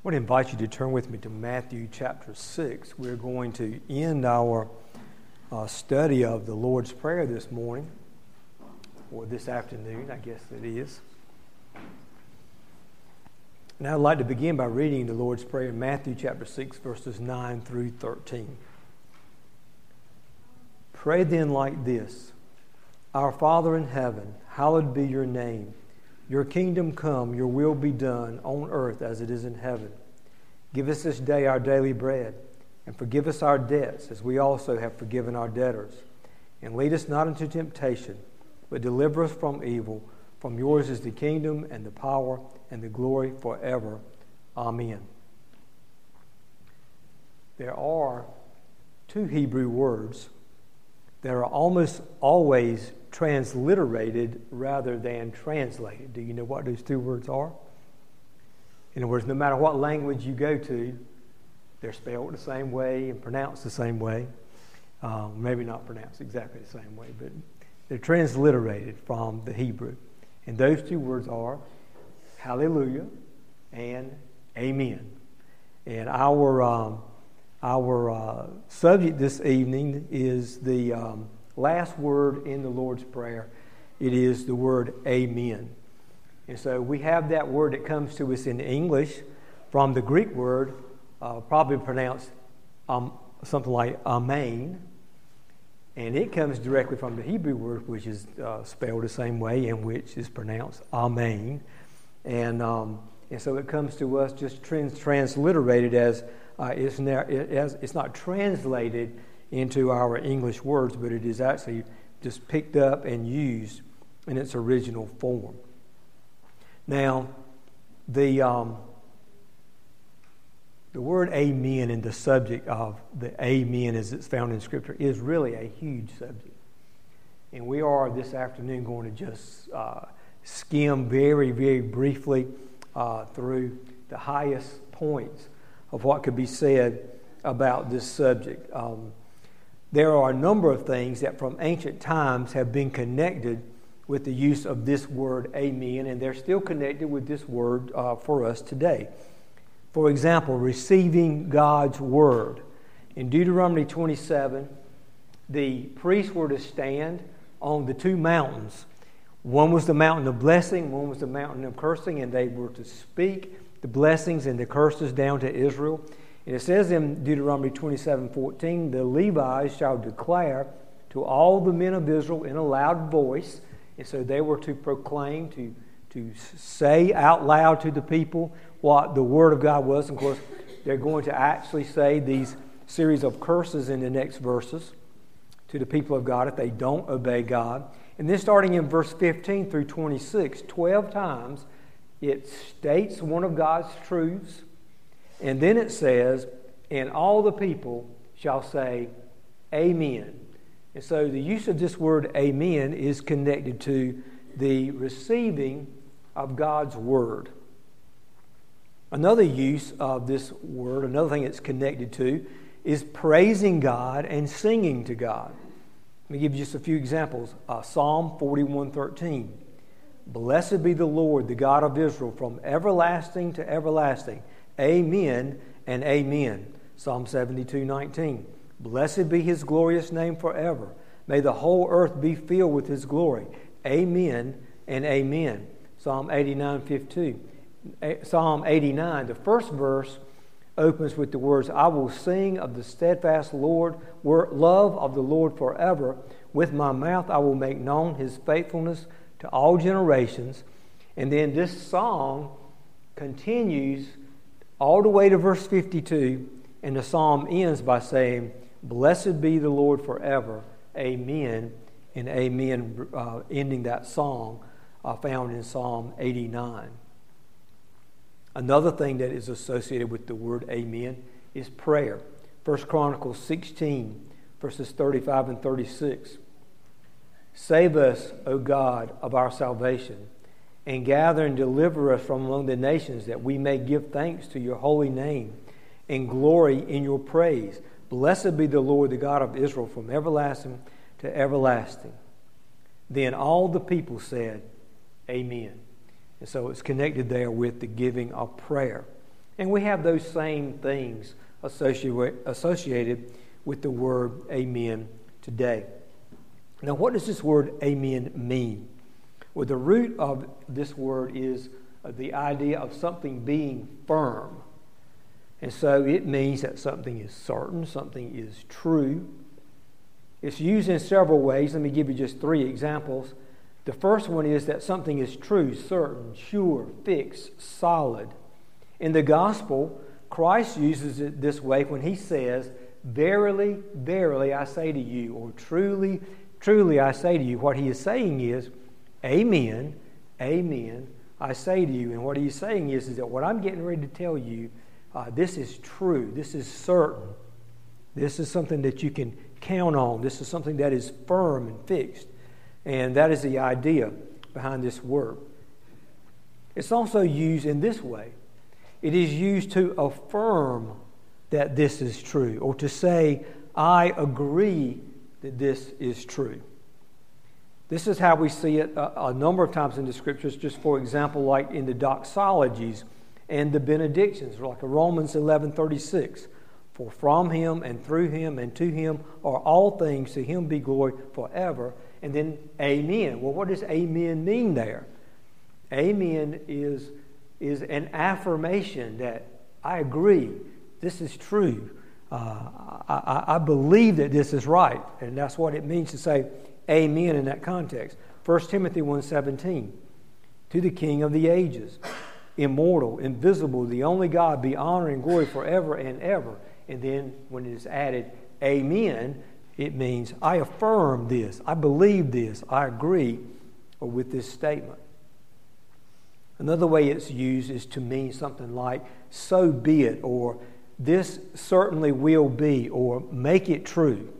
I want to invite you to turn with me to Matthew chapter 6. We're going to end our uh, study of the Lord's Prayer this morning, or this afternoon, I guess it is. And I'd like to begin by reading the Lord's Prayer in Matthew chapter 6, verses 9 through 13. Pray then like this Our Father in heaven, hallowed be your name. Your kingdom come, your will be done on earth as it is in heaven. Give us this day our daily bread, and forgive us our debts as we also have forgiven our debtors. And lead us not into temptation, but deliver us from evil. From yours is the kingdom and the power and the glory forever. Amen. There are two Hebrew words that are almost always transliterated rather than translated. Do you know what those two words are? In other words, no matter what language you go to, they're spelled the same way and pronounced the same way. Um, maybe not pronounced exactly the same way, but they're transliterated from the Hebrew. And those two words are hallelujah and amen. And our, um, our uh, subject this evening is the um, last word in the Lord's Prayer. It is the word amen. And so we have that word that comes to us in English from the Greek word, uh, probably pronounced um, something like amen. And it comes directly from the Hebrew word, which is uh, spelled the same way and which is pronounced amen. And, um, and so it comes to us just trans- transliterated as, uh, it's, now, it, as it's not translated into our English words, but it is actually just picked up and used in its original form. Now, the, um, the word amen and the subject of the amen as it's found in Scripture is really a huge subject. And we are this afternoon going to just uh, skim very, very briefly uh, through the highest points of what could be said about this subject. Um, there are a number of things that from ancient times have been connected with the use of this word amen, and they're still connected with this word uh, for us today. For example, receiving God's word. In Deuteronomy 27, the priests were to stand on the two mountains. One was the mountain of blessing, one was the mountain of cursing, and they were to speak the blessings and the curses down to Israel. And it says in Deuteronomy 27 14, the Levites shall declare to all the men of Israel in a loud voice. And so they were to proclaim, to, to say out loud to the people what the Word of God was. And of course, they're going to actually say these series of curses in the next verses to the people of God if they don't obey God. And then starting in verse 15 through 26, 12 times, it states one of God's truths and then it says, and all the people shall say, Amen. And so the use of this word amen is connected to the receiving of God's word. Another use of this word, another thing it's connected to, is praising God and singing to God. Let me give you just a few examples. Uh, Psalm 41:13. Blessed be the Lord, the God of Israel, from everlasting to everlasting. Amen and amen. Psalm 72 19. Blessed be his glorious name forever. May the whole earth be filled with his glory. Amen and amen. Psalm 89 15. Psalm 89, the first verse opens with the words, I will sing of the steadfast Lord, love of the Lord forever. With my mouth I will make known his faithfulness to all generations. And then this song continues all the way to verse 52, and the psalm ends by saying, Blessed be the Lord forever. Amen. And amen, uh, ending that song uh, found in Psalm 89. Another thing that is associated with the word amen is prayer. 1 Chronicles 16, verses 35 and 36. Save us, O God, of our salvation and gather and deliver us from among the nations, that we may give thanks to your holy name and glory in your praise. Blessed be the Lord, the God of Israel, from everlasting to everlasting. Then all the people said, Amen. And so it's connected there with the giving of prayer. And we have those same things associated with the word amen today. Now, what does this word amen mean? Well, the root of this word is uh, the idea of something being firm. And so it means that something is certain, something is true. It's used in several ways. Let me give you just three examples. The first one is that something is true, certain, sure, fixed, solid. In the gospel, Christ uses it this way when he says, Verily, verily, I say to you, or truly, truly, I say to you. What he is saying is, Amen, amen, I say to you. And what he's saying is, is that what I'm getting ready to tell you, uh, this is true, this is certain. This is something that you can count on. This is something that is firm and fixed. And that is the idea behind this word. It's also used in this way it is used to affirm that this is true, or to say, I agree that this is true. This is how we see it a, a, number of times in the scriptures, just for example, like in the doxologies and the benedictions, like Romans 11 36. For from him and through him and to him are all things, to him be glory forever. And then amen. Well, what does amen mean there? Amen is, is an affirmation that I agree, this is true. Uh, I, I, believe that this is right. And that's what it means to say amen in that context. 1 Timothy 1.17, to the King of the ages, immortal, invisible, the only God, be honor and glory forever and ever. And then when it is added amen, it means I affirm this, I believe this, I agree with this statement. Another way it's used is to mean something like, so be it, or this certainly will be, or make it true.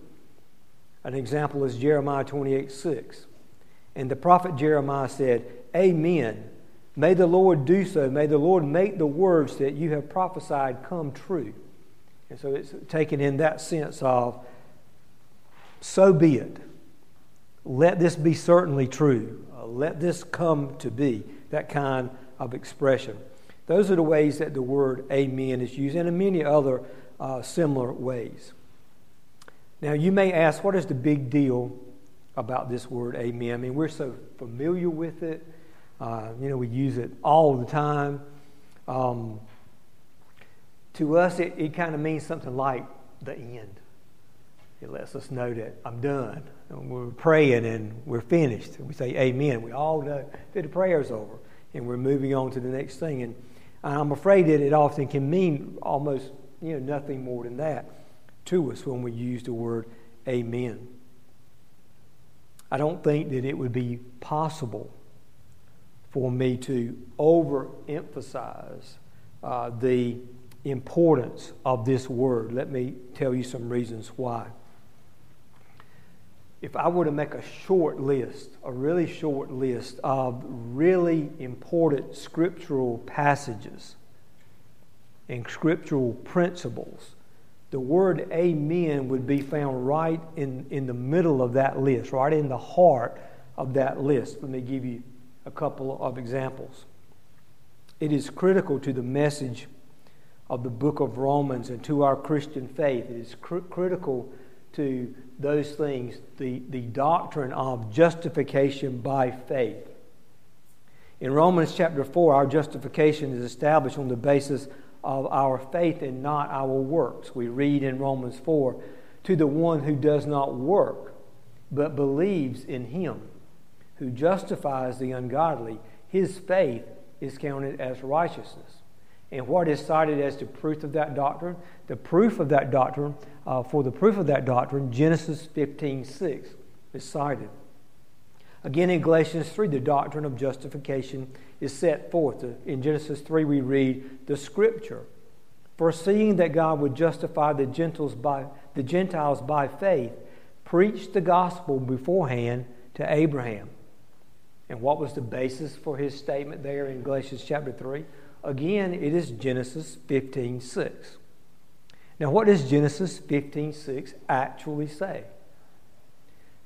An example is Jeremiah 28 6. And the prophet Jeremiah said, Amen. May the Lord do so. May the Lord make the words that you have prophesied come true. And so it's taken in that sense of, so be it. Let this be certainly true. Uh, let this come to be. That kind of expression. Those are the ways that the word amen is used, and in many other uh, similar ways. Now, you may ask, what is the big deal about this word amen? I mean, we're so familiar with it. Uh, you know, we use it all the time. Um, to us, it, it kind of means something like the end. It lets us know that I'm done. And we're praying and we're finished. We say amen. We all know that the prayer's over and we're moving on to the next thing. And I'm afraid that it often can mean almost you know, nothing more than that to us when we use the word amen. I don't think that it would be possible for me to overemphasize uh, the importance of this word. Let me tell you some reasons why. If I were to make a short list, a really short list of really important scriptural passages and scriptural principles, the word amen would be found right in, in the middle of that list, right in the heart of that list. Let me give you a couple of examples. It is critical to the message of the book of Romans and to our Christian faith. It is cr- critical to those things, the, the doctrine of justification by faith. In Romans chapter 4, our justification is established on the basis of our faith and not our works. We read in Romans 4 to the one who does not work, but believes in him who justifies the ungodly, his faith is counted as righteousness. And what is cited as the proof of that doctrine? The proof of that doctrine, uh, for the proof of that doctrine, Genesis 15 6 is cited. Again, in Galatians 3, the doctrine of justification is set forth. In Genesis 3, we read the scripture foreseeing that God would justify the Gentiles by, the Gentiles by faith, preached the gospel beforehand to Abraham. And what was the basis for his statement there in Galatians chapter 3? Again, it is Genesis 15 6. Now, what does Genesis 15 6 actually say?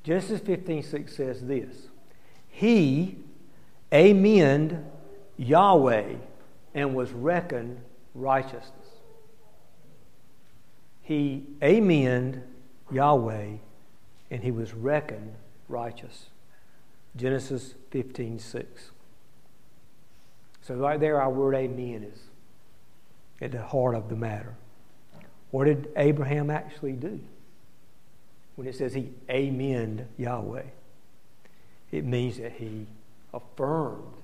Genesis 15 6 says this He amened Yahweh and was reckoned righteousness. He amened Yahweh and he was reckoned righteous. Genesis 15 6. So, right there, our word amen is at the heart of the matter. What did Abraham actually do? When it says he amened Yahweh, it means that he affirmed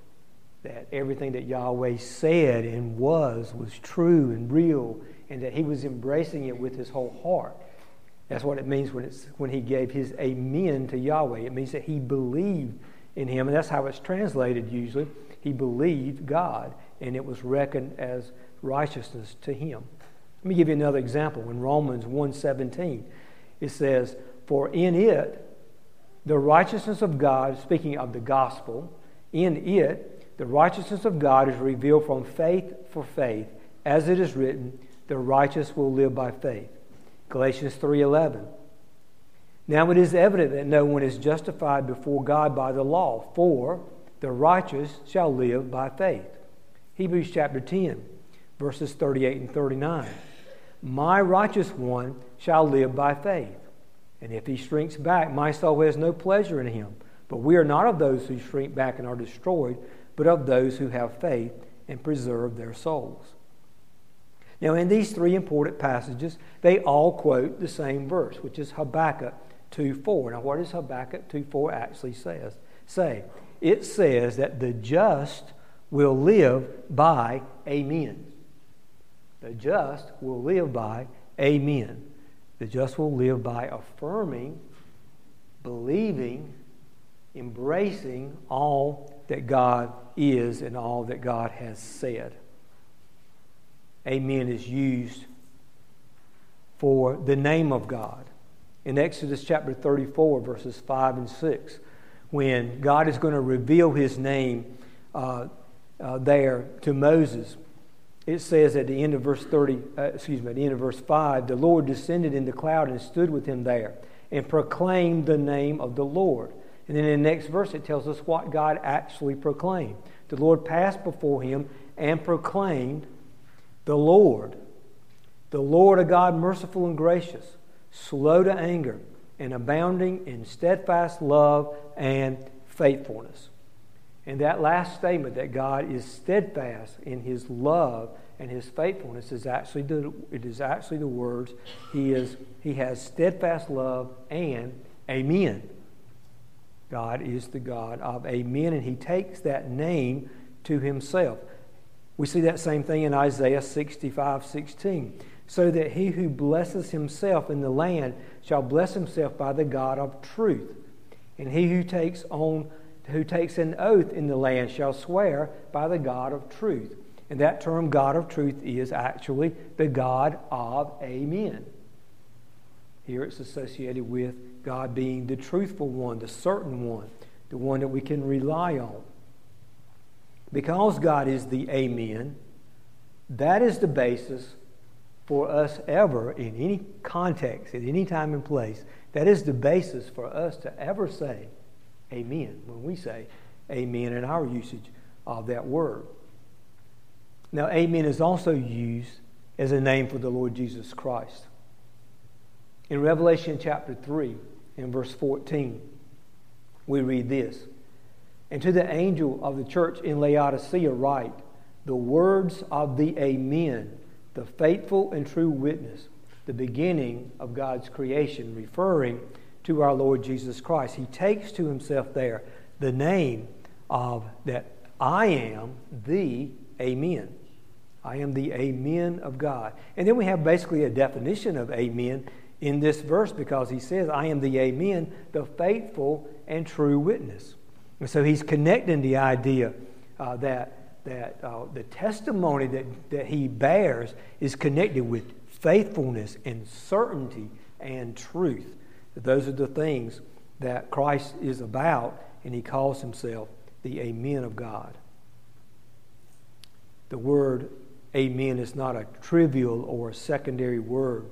that everything that Yahweh said and was was true and real, and that he was embracing it with his whole heart. That's what it means when, it's, when he gave his amen to Yahweh. It means that he believed in him, and that's how it's translated usually. He believed God, and it was reckoned as righteousness to him. Let me give you another example. In Romans 1:17, it says, "For in it the righteousness of God, speaking of the gospel, in it the righteousness of God is revealed from faith for faith, as it is written, the righteous will live by faith." Galatians 3:11. Now it is evident that no one is justified before God by the law, for the righteous shall live by faith. Hebrews chapter 10, verses 38 and 39. My righteous one shall live by faith. And if he shrinks back, my soul has no pleasure in him. But we are not of those who shrink back and are destroyed, but of those who have faith and preserve their souls. Now, in these three important passages, they all quote the same verse, which is Habakkuk 2 4. Now, what does Habakkuk 2 4 actually says? Say, it says that the just will live by amen. The just will live by amen. The just will live by affirming, believing, embracing all that God is and all that God has said. Amen is used for the name of God. In Exodus chapter 34, verses 5 and 6, when God is going to reveal his name uh, uh, there to Moses, it says at the end of verse 30, uh, excuse me, at the end of verse 5, the Lord descended in the cloud and stood with him there and proclaimed the name of the Lord. And then in the next verse, it tells us what God actually proclaimed. The Lord passed before him and proclaimed the Lord, the Lord a God merciful and gracious, slow to anger, and abounding in steadfast love and faithfulness. And that last statement that God is steadfast in his love and his faithfulness is actually the, it is actually the words he is he has steadfast love and amen. God is the God of amen and he takes that name to himself. We see that same thing in Isaiah 65 16. So that he who blesses himself in the land shall bless himself by the God of truth. And he who takes on who takes an oath in the land shall swear by the God of truth. And that term, God of truth, is actually the God of Amen. Here it's associated with God being the truthful one, the certain one, the one that we can rely on. Because God is the Amen, that is the basis for us ever, in any context, at any time and place, that is the basis for us to ever say Amen when we say Amen in our usage of that word. Now, Amen is also used as a name for the Lord Jesus Christ. In Revelation chapter 3, in verse 14, we read this and to the angel of the church in Laodicea, write the words of the Amen, the faithful and true witness, the beginning of God's creation, referring to our Lord Jesus Christ. He takes to himself there the name of that I am the Amen. I am the Amen of God. And then we have basically a definition of Amen in this verse because he says, I am the Amen, the faithful and true witness. And so he's connecting the idea uh, that, that uh, the testimony that, that he bears is connected with faithfulness and certainty and truth. Those are the things that Christ is about, and he calls himself the Amen of God. The word Amen is not a trivial or a secondary word.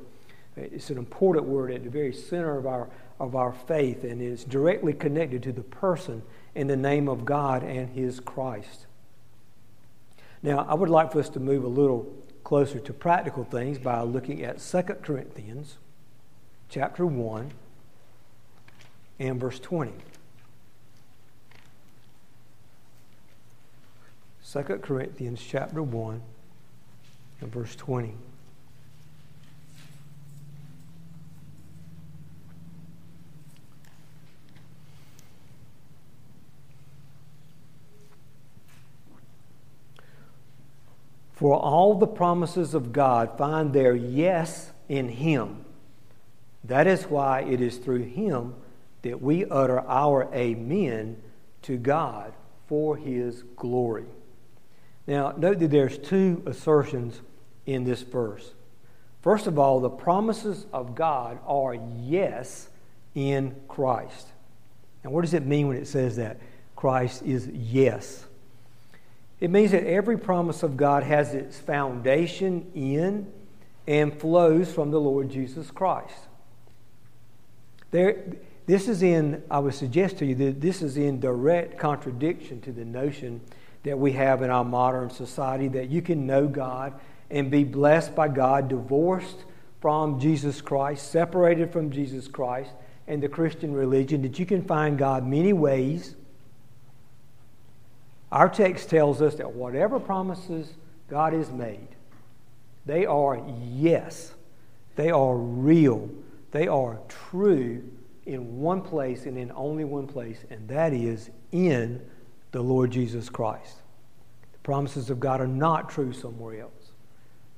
It's an important word at the very center of our, of our faith and is directly connected to the person in the name of God and His Christ. Now, I would like for us to move a little closer to practical things by looking at 2 Corinthians chapter 1 and verse 20. 2 Corinthians chapter 1 and verse 20. For all the promises of God find their yes in Him. That is why it is through Him that we utter our amen to God for His glory. Now, note that there's two assertions in this verse. First of all, the promises of God are yes in Christ. And what does it mean when it says that? Christ is yes. It means that every promise of God has its foundation in and flows from the Lord Jesus Christ. There, this is in, I would suggest to you that this is in direct contradiction to the notion that we have in our modern society that you can know God and be blessed by God, divorced from Jesus Christ, separated from Jesus Christ and the Christian religion, that you can find God many ways. Our text tells us that whatever promises God has made, they are yes, they are real, they are true in one place and in only one place, and that is in the Lord Jesus Christ. The promises of God are not true somewhere else.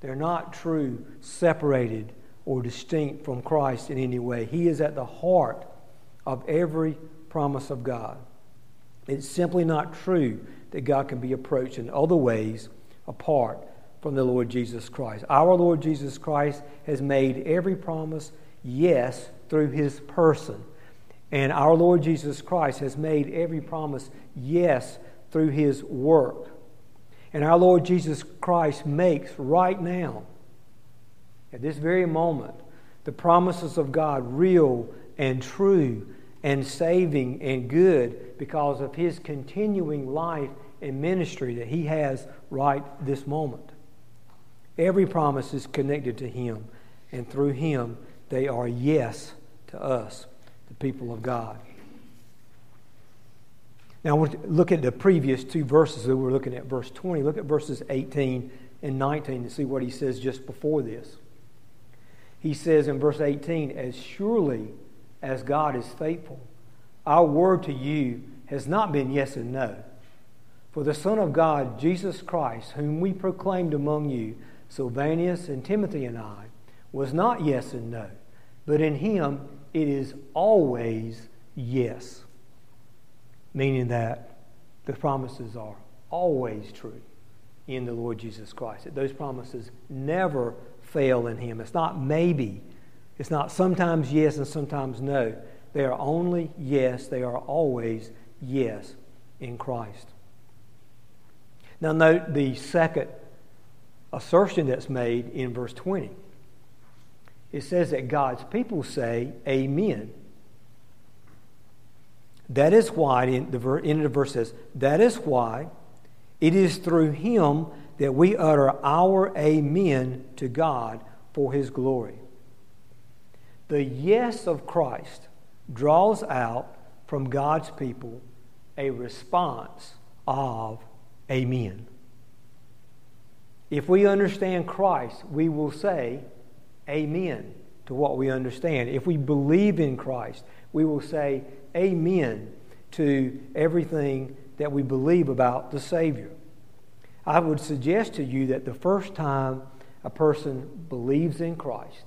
They're not true separated or distinct from Christ in any way. He is at the heart of every promise of God. It's simply not true that God can be approached in other ways apart from the Lord Jesus Christ. Our Lord Jesus Christ has made every promise yes through his person. And our Lord Jesus Christ has made every promise yes through his work. And our Lord Jesus Christ makes right now, at this very moment, the promises of God real and true and saving and good because of his continuing life and ministry that he has right this moment. Every promise is connected to him, and through him, they are yes to us, the people of God. Now, look at the previous two verses that we're looking at, verse 20. Look at verses 18 and 19 to see what he says just before this. He says in verse 18, As surely as God is faithful, our word to you has not been yes and no. For the Son of God, Jesus Christ, whom we proclaimed among you, Silvanus and Timothy and I, was not yes and no, but in him it is always yes. Meaning that the promises are always true in the Lord Jesus Christ. That those promises never fail in him. It's not maybe. It's not sometimes yes and sometimes no. They are only yes. They are always yes in Christ. Now, note the second assertion that's made in verse 20. It says that God's people say, Amen. That is why, in the end of the verse says, That is why it is through him that we utter our Amen to God for his glory. The yes of Christ draws out from God's people a response of Amen. If we understand Christ, we will say Amen to what we understand. If we believe in Christ, we will say Amen to everything that we believe about the Savior. I would suggest to you that the first time a person believes in Christ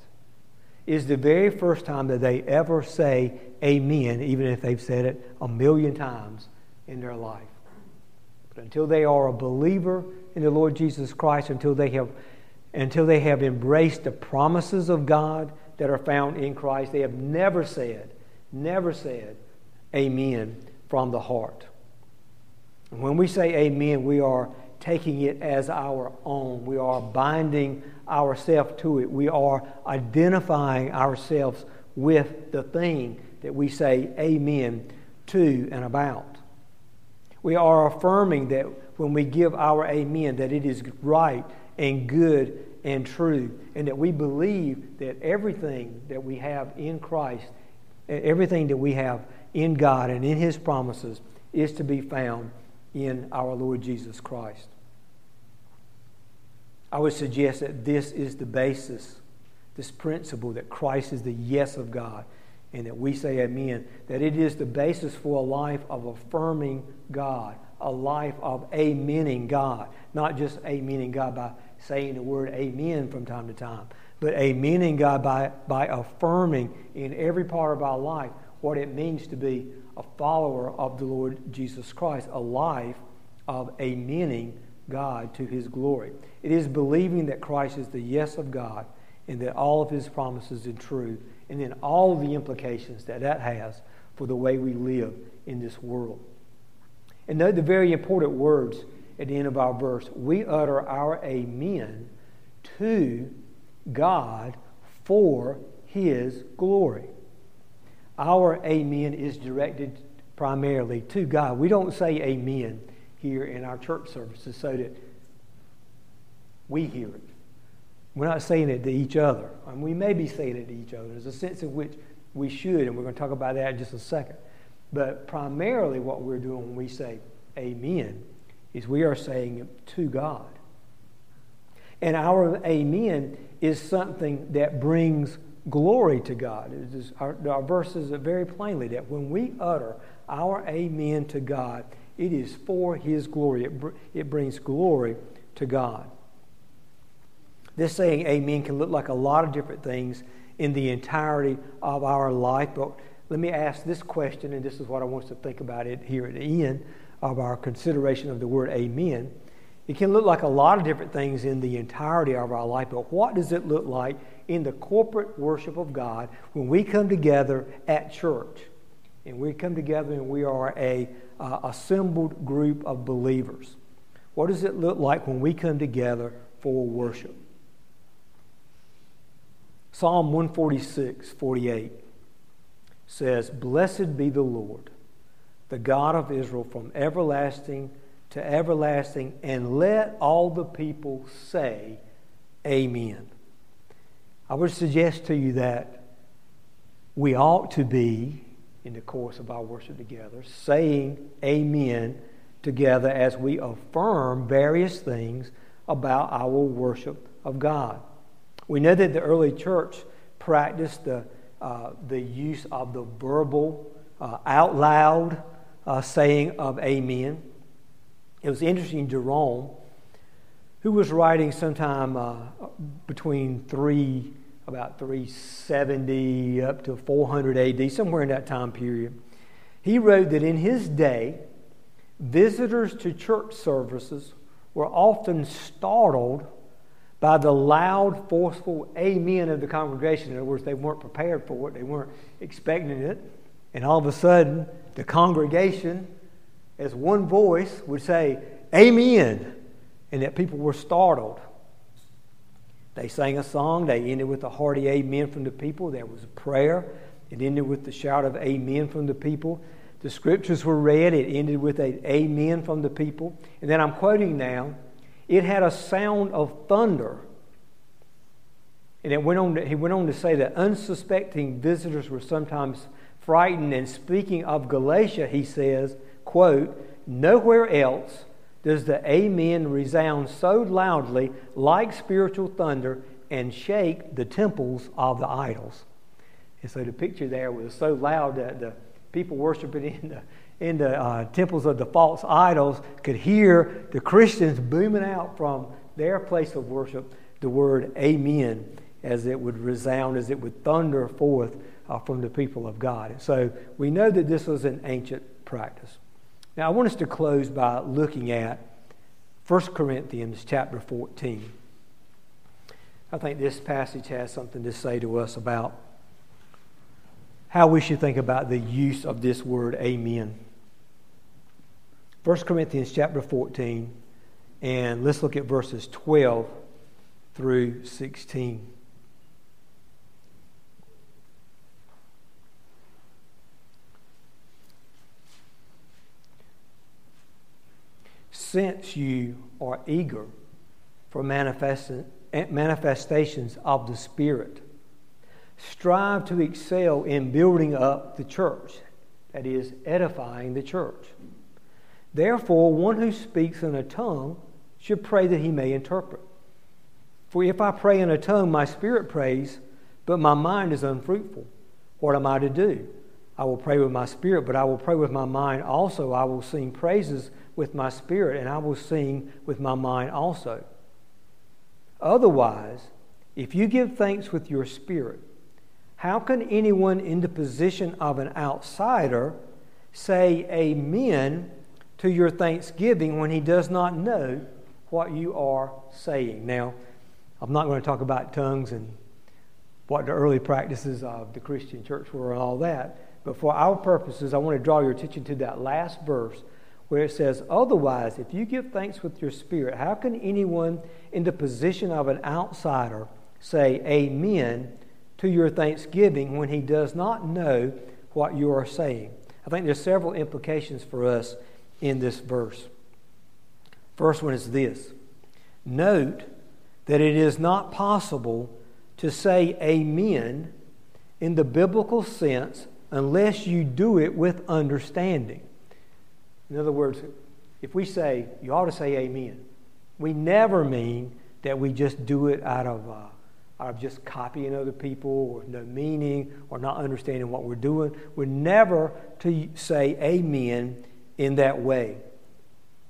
is the very first time that they ever say amen, even if they've said it a million times in their life. But until they are a believer in the Lord Jesus Christ, until they have, until they have embraced the promises of God that are found in Christ, they have never said, never said, Amen from the heart. When we say Amen, we are taking it as our own. We are binding ourselves to it. We are identifying ourselves with the thing that we say Amen to and about. We are affirming that when we give our amen, that it is right and good and true, and that we believe that everything that we have in Christ, everything that we have in God and in His promises, is to be found in our Lord Jesus Christ. I would suggest that this is the basis, this principle that Christ is the yes of God, and that we say amen, that it is the basis for a life of affirming God, a life of amening God, not just amening God by saying the word amen from time to time, but amening God by, by affirming in every part of our life what it means to be a follower of the Lord Jesus Christ, a life of amening God to his glory. It is believing that Christ is the yes of God and that all of his promises are true, and then all the implications that that has for the way we live in this world. And note the very important words at the end of our verse. We utter our amen to God for his glory. Our amen is directed primarily to God. We don't say amen here in our church services so that we hear it. We're not saying it to each other. And we may be saying it to each other. There's a sense in which we should, and we're going to talk about that in just a second. But primarily, what we're doing when we say amen is we are saying it to God. And our amen is something that brings glory to God. our, our verse says it very plainly that when we utter our amen to God, it is for His glory. It, br- it brings glory to God. This saying amen can look like a lot of different things in the entirety of our life, but let me ask this question, and this is what I want us to think about it here at the end of our consideration of the word amen. It can look like a lot of different things in the entirety of our life, but what does it look like in the corporate worship of God when we come together at church? And we come together and we are a uh, assembled group of believers. What does it look like when we come together for worship? Psalm 146, 48 says, Blessed be the Lord the God of Israel, from everlasting to everlasting, and let all the people say, Amen. I would suggest to you that we ought to be, in the course of our worship together, saying Amen together as we affirm various things about our worship of God. We know that the early church practiced the, uh, the use of the verbal, uh, out loud uh, saying of Amen. It was interesting, Jerome, who was writing sometime uh, between 3, about 370 up to 400 AD, somewhere in that time period, he wrote that in his day, visitors to church services were often startled by the loud, forceful amen of the congregation. In other words, they weren't prepared for it, they weren't expecting it. And all of a sudden, the congregation, as one voice, would say, Amen. And that people were startled. They sang a song. They ended with a hearty amen from the people. There was a prayer. It ended with the shout of amen from the people. The scriptures were read. It ended with a amen from the people. And then I'm quoting now. It had a sound of thunder. And it went on to, he went on to say that unsuspecting visitors were sometimes frightened and speaking of Galatia, he says, quote, Nowhere else does the amen resound so loudly like spiritual thunder and shake the temples of the idols. And so the picture there was so loud that the people worshiping in the, in the uh, temples of the false idols could hear the Christians booming out from their place of worship the word amen as it would resound, as it would thunder forth uh, from the people of God. And so we know that this was an ancient practice. Now, I want us to close by looking at 1 Corinthians chapter 14. I think this passage has something to say to us about how we should think about the use of this word amen. 1 Corinthians chapter 14, and let's look at verses 12 through 16. since you are eager for manifestation manifestations of the Spirit. Strive to excel in building up the church, that is, edifying the church. Therefore, one who speaks in a tongue should pray that he may interpret. For if I pray in a tongue, my spirit prays, but my mind is unfruitful. What am I to do? I will pray with my spirit, but I will pray with my mind also. I will sing praises with my spirit, and I will sing with my mind also. Otherwise, if you give thanks with your spirit, how can anyone in the position of an outsider say amen to your thanksgiving when he does not know what you are saying? Now, I'm not going to talk about tongues and what the early practices of the Christian church were and all that. But for our purposes, I want to draw your attention to that last verse where it says, Otherwise, if you give thanks with your spirit, how can anyone in the position of an outsider say amen to your thanksgiving when he does not know what you are saying? I think there's several implications for us in this verse. First one is this Note that it is not possible to say amen in the biblical sense unless you do it with understanding. In other words, if we say, you ought to say amen, we never mean that we just do it out of, uh, out of just copying other people or no meaning or not understanding what we're doing. We're never to say amen in that way.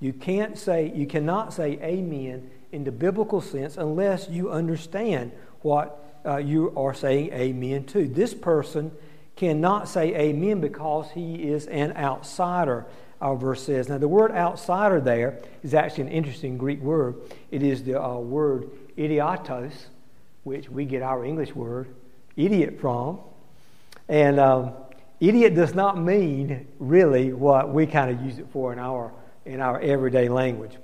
You can't say, you cannot say amen in the biblical sense unless you understand what uh, you are saying amen to. This person cannot say amen because he is an outsider, our verse says. Now, the word outsider there is actually an interesting Greek word. It is the uh, word idiotos, which we get our English word idiot from. And um, idiot does not mean really what we kind of use it for in our, in our everyday language.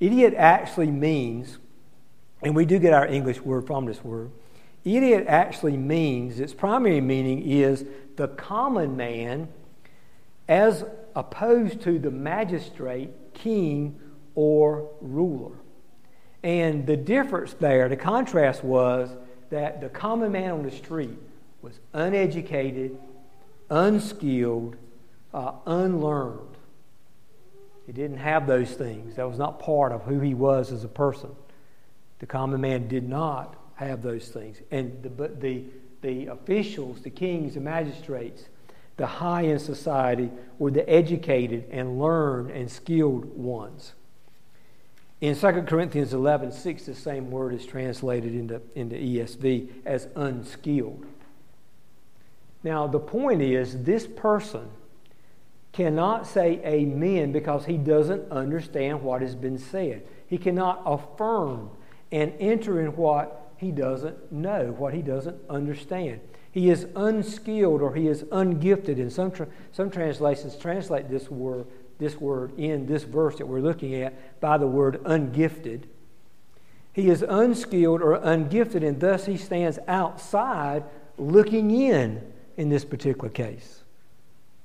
Idiot actually means and we do get our English word from this word. Idiot actually means, its primary meaning is the common man as opposed to the magistrate, king, or ruler. And the difference there, the contrast was that the common man on the street was uneducated, unskilled, uh, unlearned. He didn't have those things. That was not part of who he was as a person. The common man did not have those things. And the, but the, the officials, the kings, the magistrates, the high in society were the educated and learned and skilled ones. In 2 Corinthians 11, 6, the same word is translated into, into ESV as unskilled. Now, the point is, this person cannot say amen because he doesn't understand what has been said. He cannot affirm and enter in what he doesn't know, what he doesn't understand. He is unskilled or he is ungifted. And some, tra- some translations translate this word, this word in this verse that we're looking at by the word ungifted. He is unskilled or ungifted, and thus he stands outside looking in in this particular case.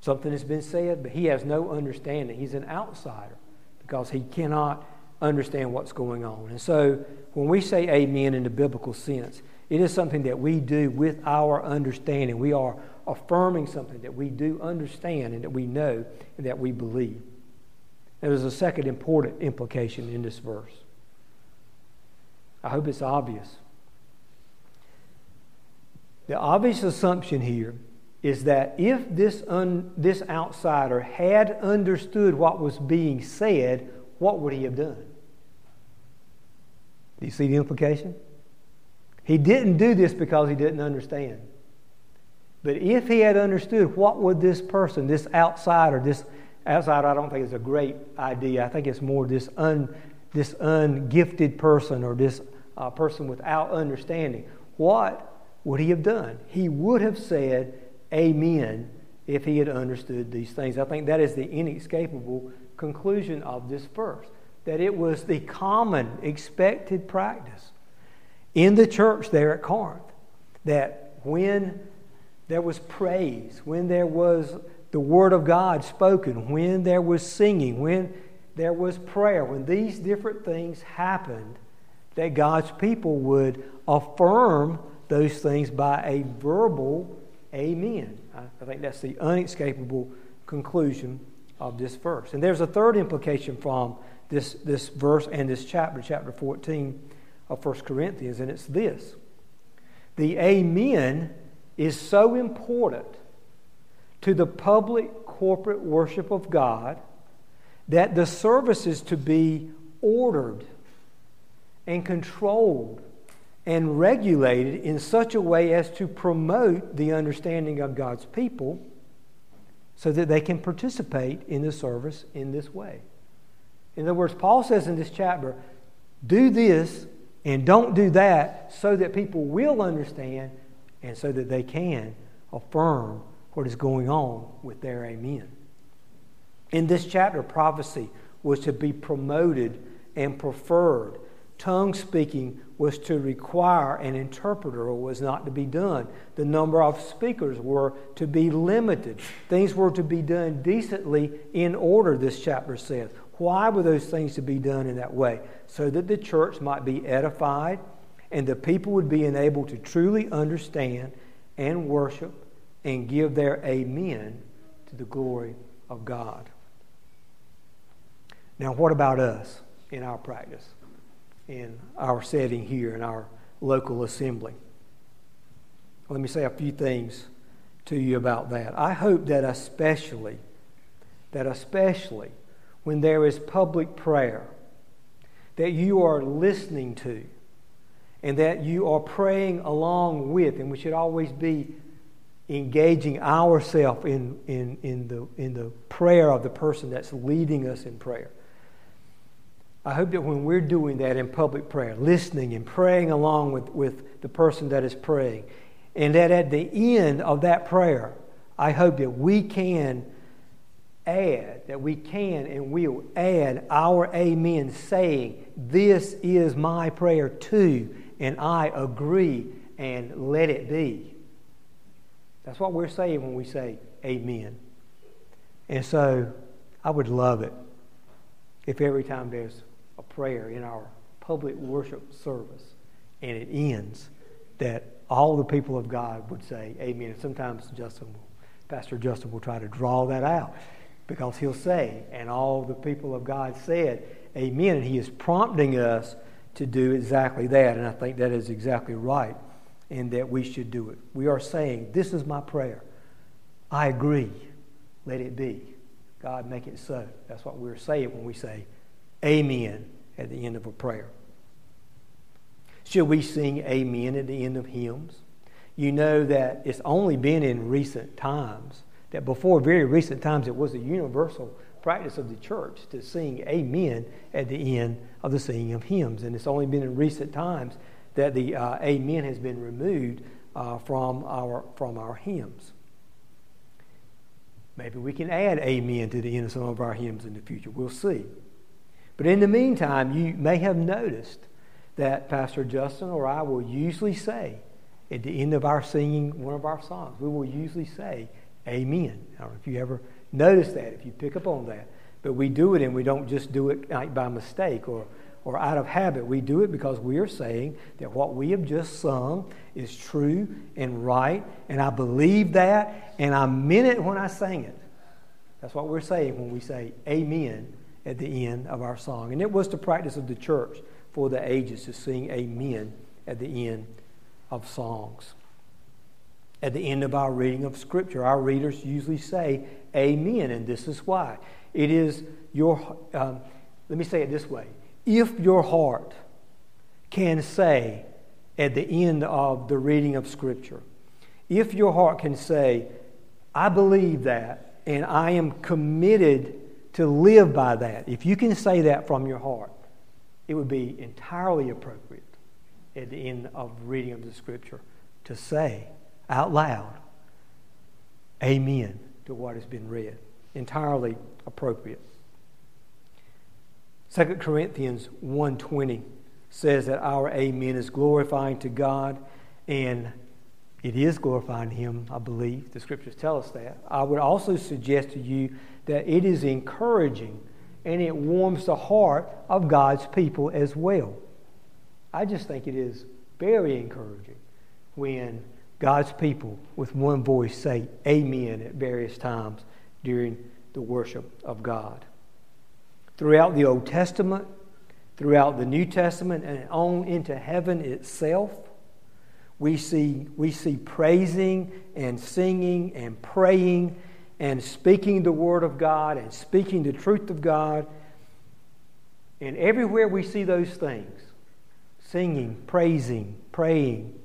Something has been said, but he has no understanding. He's an outsider because he cannot understand what's going on. And so when we say amen in the biblical sense, it is something that we do with our understanding. We are affirming something that we do understand and that we know and that we believe. There's a second important implication in this verse. I hope it's obvious. The obvious assumption here is that if this, un, this outsider had understood what was being said, what would he have done? Do you see the implication? He didn't do this because he didn't understand. But if he had understood, what would this person, this outsider, this outsider, I don't think it's a great idea. I think it's more this, un, this ungifted person or this uh, person without understanding. What would he have done? He would have said, Amen, if he had understood these things. I think that is the inescapable conclusion of this verse that it was the common expected practice in the church there at Corinth that when there was praise, when there was the Word of God spoken, when there was singing, when there was prayer, when these different things happened, that God's people would affirm those things by a verbal amen. I think that's the unescapable conclusion of this verse. And there's a third implication from this, this verse and this chapter, chapter 14 of 1 Corinthians, and it's this the amen is so important to the public corporate worship of God that the service is to be ordered and controlled and regulated in such a way as to promote the understanding of God's people so that they can participate in the service in this way. In other words, Paul says in this chapter, do this and don't do that so that people will understand and so that they can affirm what is going on with their amen. In this chapter, prophecy was to be promoted and preferred. Tongue speaking was to require an interpreter or was not to be done. The number of speakers were to be limited. Things were to be done decently in order, this chapter says. Why were those things to be done in that way? So that the church might be edified and the people would be enabled to truly understand and worship and give their amen to the glory of God. Now, what about us in our practice, in our setting here, in our local assembly? Let me say a few things to you about that. I hope that especially, that especially when there is public prayer, that you are listening to and that you are praying along with, and we should always be engaging ourselves in, in, in, the, in the prayer of the person that's leading us in prayer. I hope that when we're doing that in public prayer, listening and praying along with, with the person that is praying, and that at the end of that prayer, I hope that we can add, that we can and will add our amen, saying, This is my prayer too, and I agree, and let it be. That's what we're saying when we say amen. And so I would love it if every time there's prayer in our public worship service and it ends, that all the people of God would say amen. And sometimes Justin will, Pastor Justin will try to draw that out because he'll say, and all the people of God said amen. And he is prompting us to do exactly that. And I think that is exactly right and that we should do it. We are saying, This is my prayer. I agree. Let it be. God, make it so. That's what we're saying when we say, Amen at the end of a prayer. Should we sing Amen at the end of hymns? You know that it's only been in recent times, that before very recent times, it was a universal practice of the church to sing Amen at the end of the singing of hymns. And it's only been in recent times that the uh, Amen has been removed uh, from, our, from our hymns. Maybe we can add Amen to the end of some of our hymns in the future. We'll see. But in the meantime, you may have noticed that Pastor Justin or I will usually say, at the end of our singing one of our songs, we will usually say, Amen. I don't know if you ever notice that, if you pick up on that. But we do it and we don't just do it like by mistake or, or out of habit. We do it because we are saying that what we have just sung is true and right, and I believe that, and I meant it when I sang it. That's what we're saying when we say Amen at the end of our song. And it was the practice of the church for the ages to sing amen at the end of songs. At the end of our reading of Scripture, our readers usually say amen, and this is why. It is your, um, let me say it this way if your heart can say at the end of the reading of Scripture, if your heart can say, I believe that, and I am committed to live by that, if you can say that from your heart, it would be entirely appropriate at the end of reading of the scripture to say out loud, Amen to what has been read. Entirely appropriate. 2 Corinthians 1.20 says that our amen is glorifying to God and it is glorifying Him, I believe. The scriptures tell us that. I would also suggest to you that it is encouraging and it warms the heart of God's people as well. I just think it is very encouraging when God's people with one voice say amen at various times during the worship of God. Throughout the Old Testament, throughout the New Testament, and on into heaven itself, we see, we see praising and singing and praying and speaking the Word of God and speaking the truth of God. And everywhere we see those things singing, praising, praying,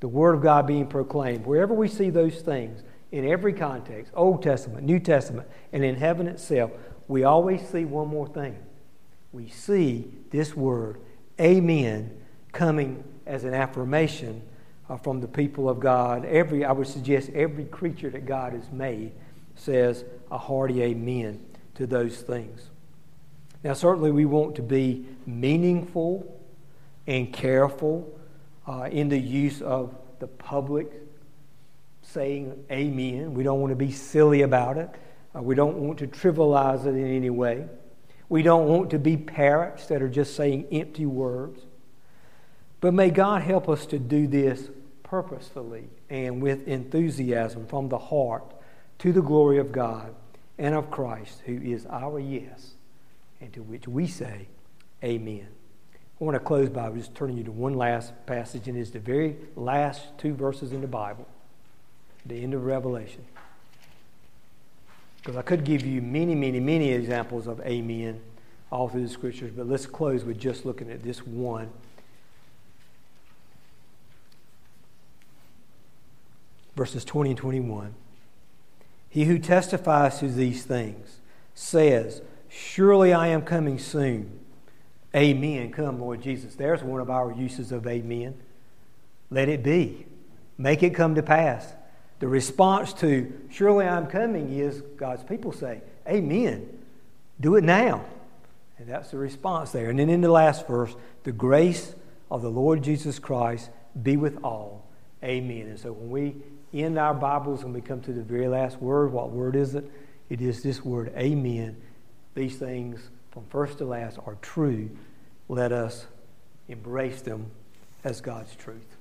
the Word of God being proclaimed, wherever we see those things, in every context, Old Testament, New Testament, and in heaven itself, we always see one more thing. We see this word, Amen, coming as an affirmation uh, from the people of God. Every, I would suggest, every creature that God has made says a hearty Amen to those things. Now, certainly, we want to be meaningful and careful uh, in the use of the public saying Amen. We don't want to be silly about it. Uh, we don't want to trivialize it in any way. We don't want to be parrots that are just saying empty words. But may God help us to do this purposefully and with enthusiasm from the heart to the glory of God and of Christ, who is our yes, and to which we say, Amen. I want to close by just turning you to one last passage, and it's the very last two verses in the Bible, the end of Revelation. Because I could give you many, many, many examples of amen all through the scriptures, but let's close with just looking at this one. Verses 20 and 21. He who testifies to these things says, Surely I am coming soon. Amen. Come, Lord Jesus. There's one of our uses of amen. Let it be. Make it come to pass. The response to, Surely I'm coming, is God's people say, Amen. Do it now. And that's the response there. And then in the last verse, the grace of the Lord Jesus Christ be with all. Amen. And so when we end our Bibles when we come to the very last word, what word is it? It is this word, Amen. These things from first to last are true. Let us embrace them as God's truth.